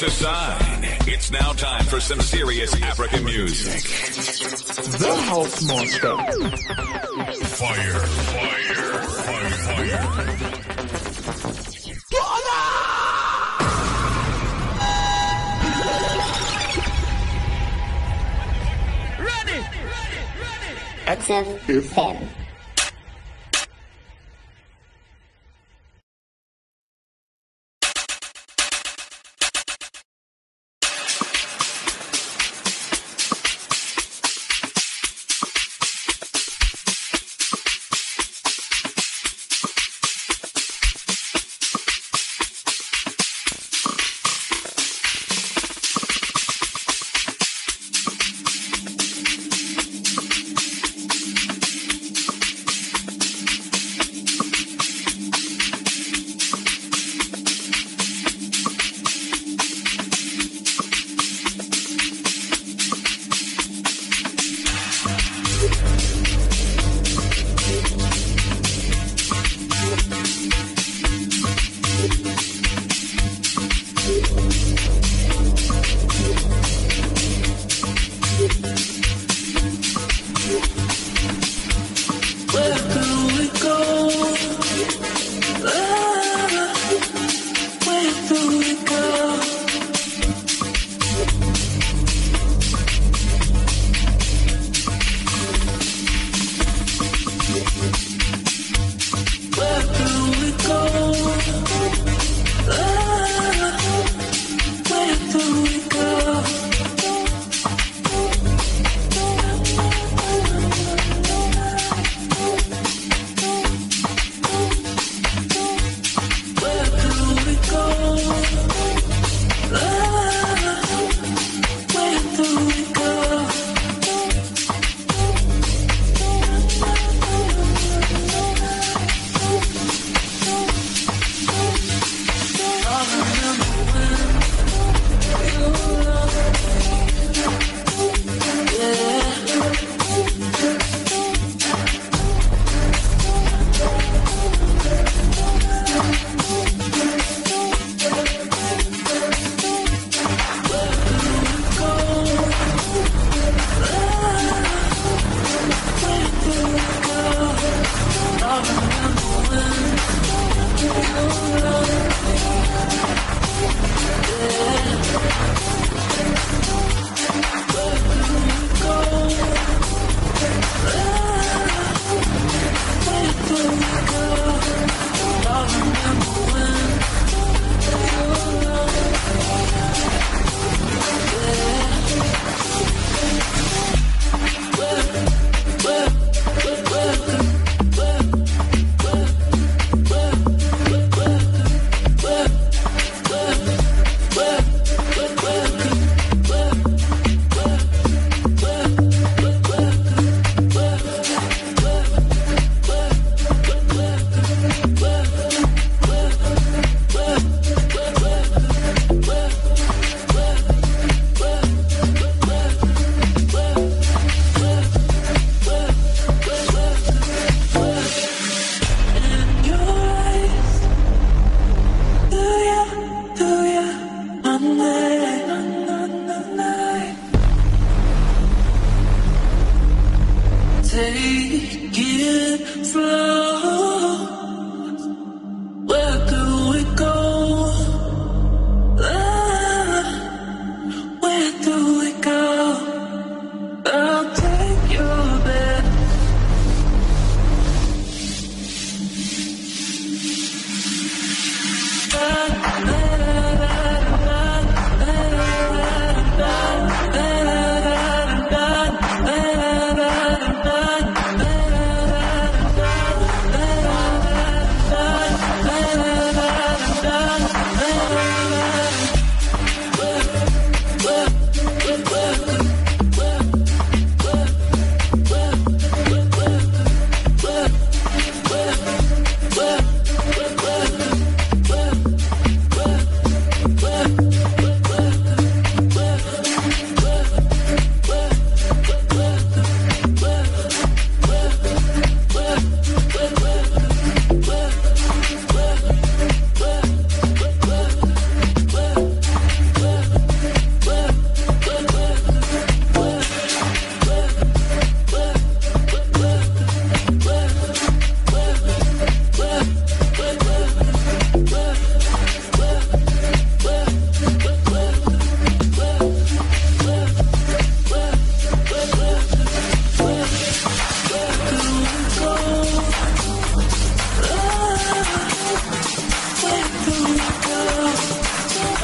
jokes aside, it's now time for some serious African music. The House Master. Fire, fire, fire, fire. XFM.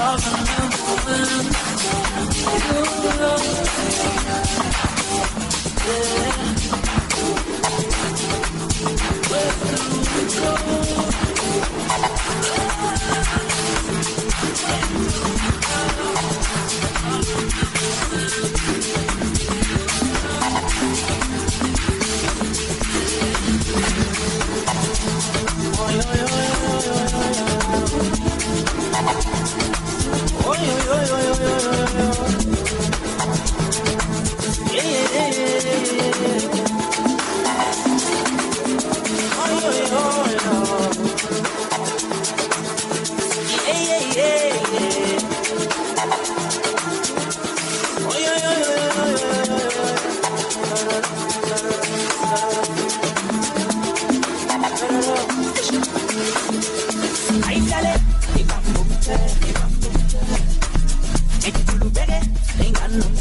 Cause I'm a man You're.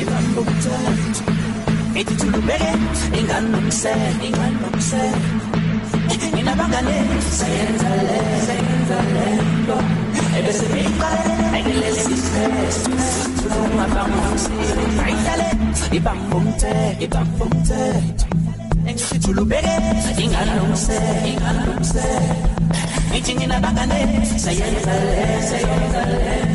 ingani bomthetho ethi thulubeke ingani nomsele ingani nomsele nginabangane senza le senza le nto ebese beyiqale ayilelesifeungabangomsile ayihlale ibambomthetho ibambomthetho engithulubeke ingani nomsele ingani nomsele Ichinina bakane, sayere zale, sayere zale,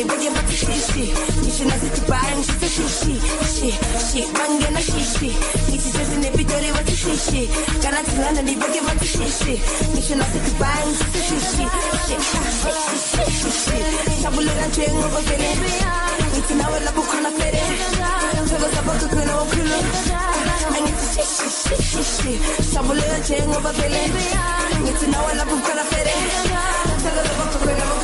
Thulanda nebeke bathi shishi. Ngisho nasithi bhayi ngishise shishi. Shi, shi, bangena shishi. Ngithithi nepitori wathi shishi. Kana thulanda nebeke bathi shishi. Ngisho nasithi bhayi ngishise shishi. Shi, shi, shi, shi. Sabuleka nje ngoba vele. Ngithi nawe lapho khona fere. Phela sabakho khona wakhulu. Angithi shishi, shishi, shi. Sabuleka nje ngoba vele. Ngithi nawe lapho khona fere. Phela sabakho khona wakhulu.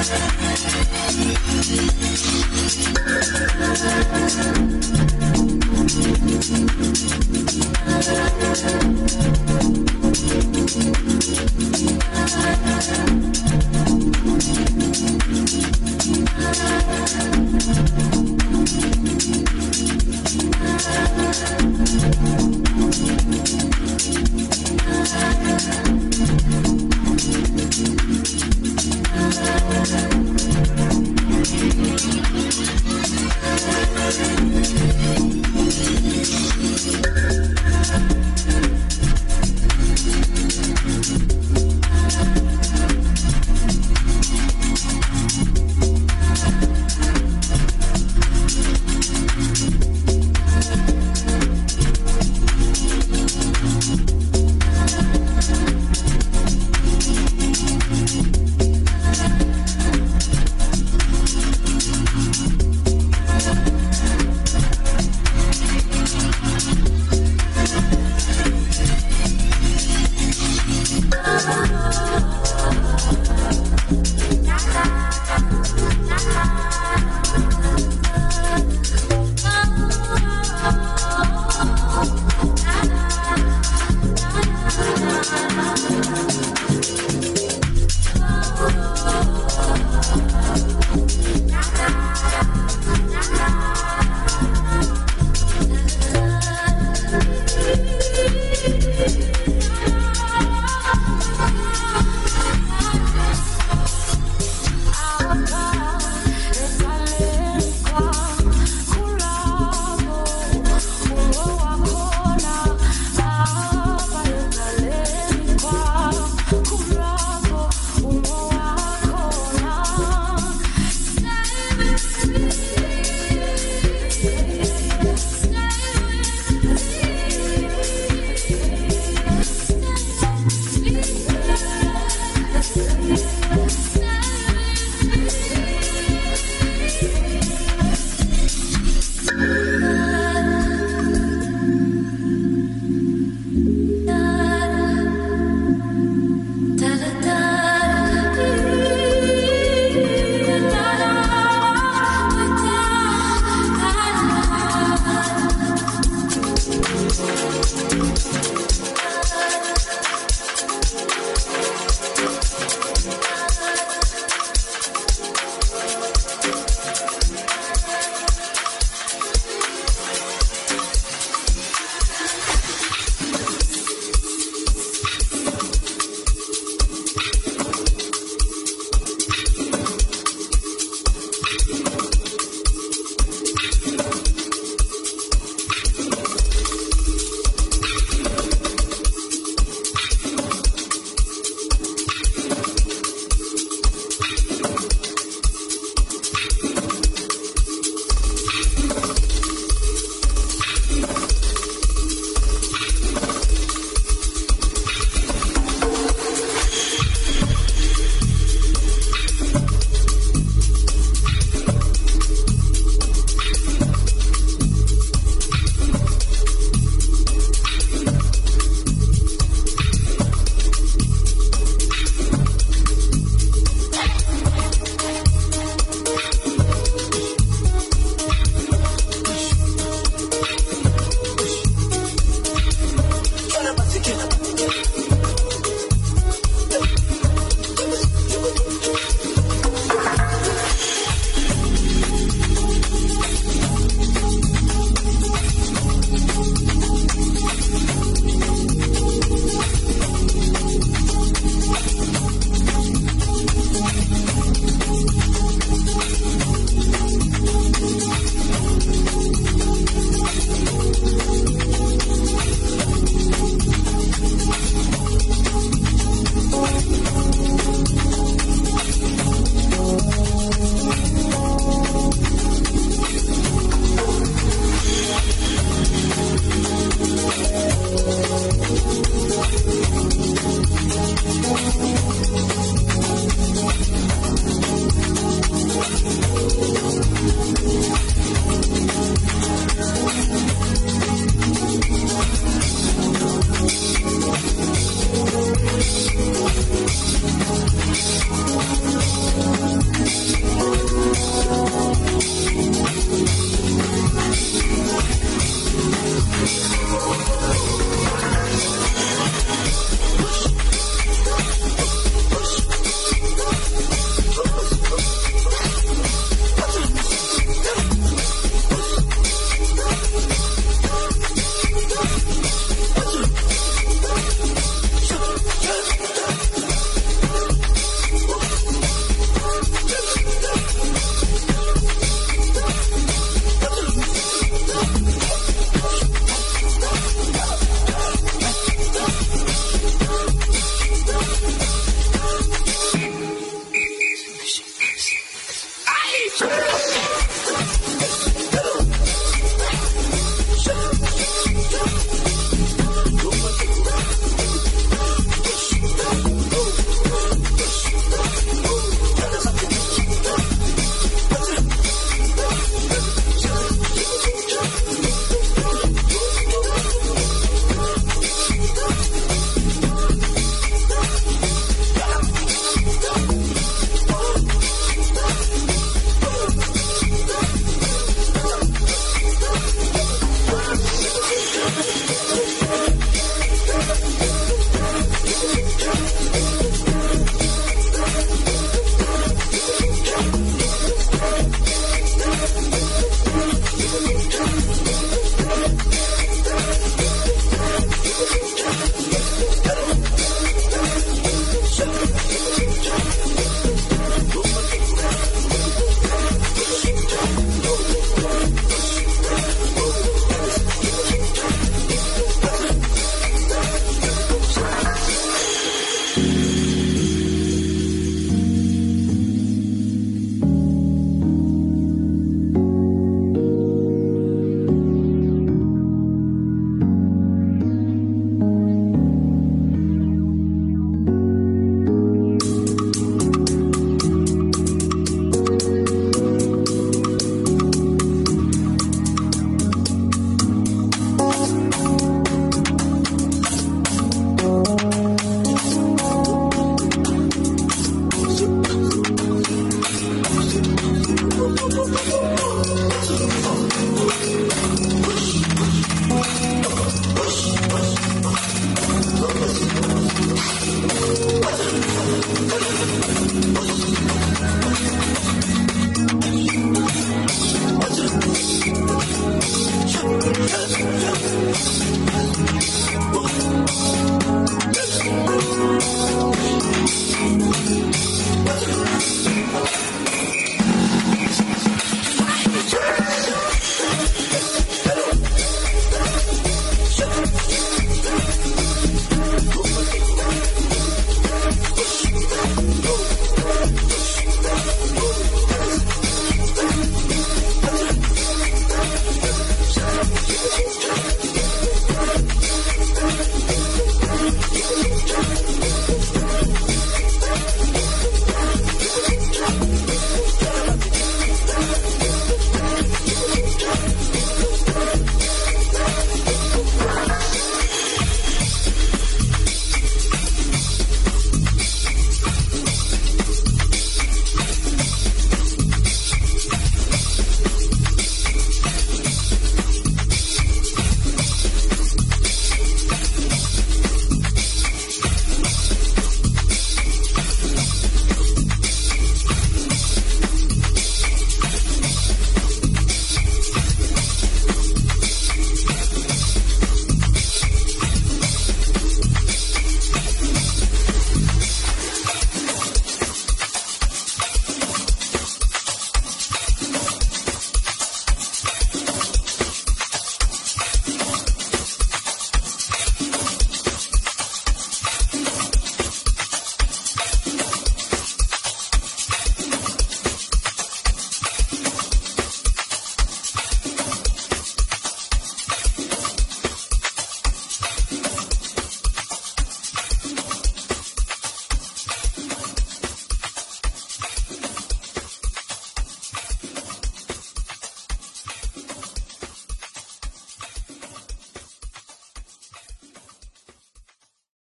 Thank you.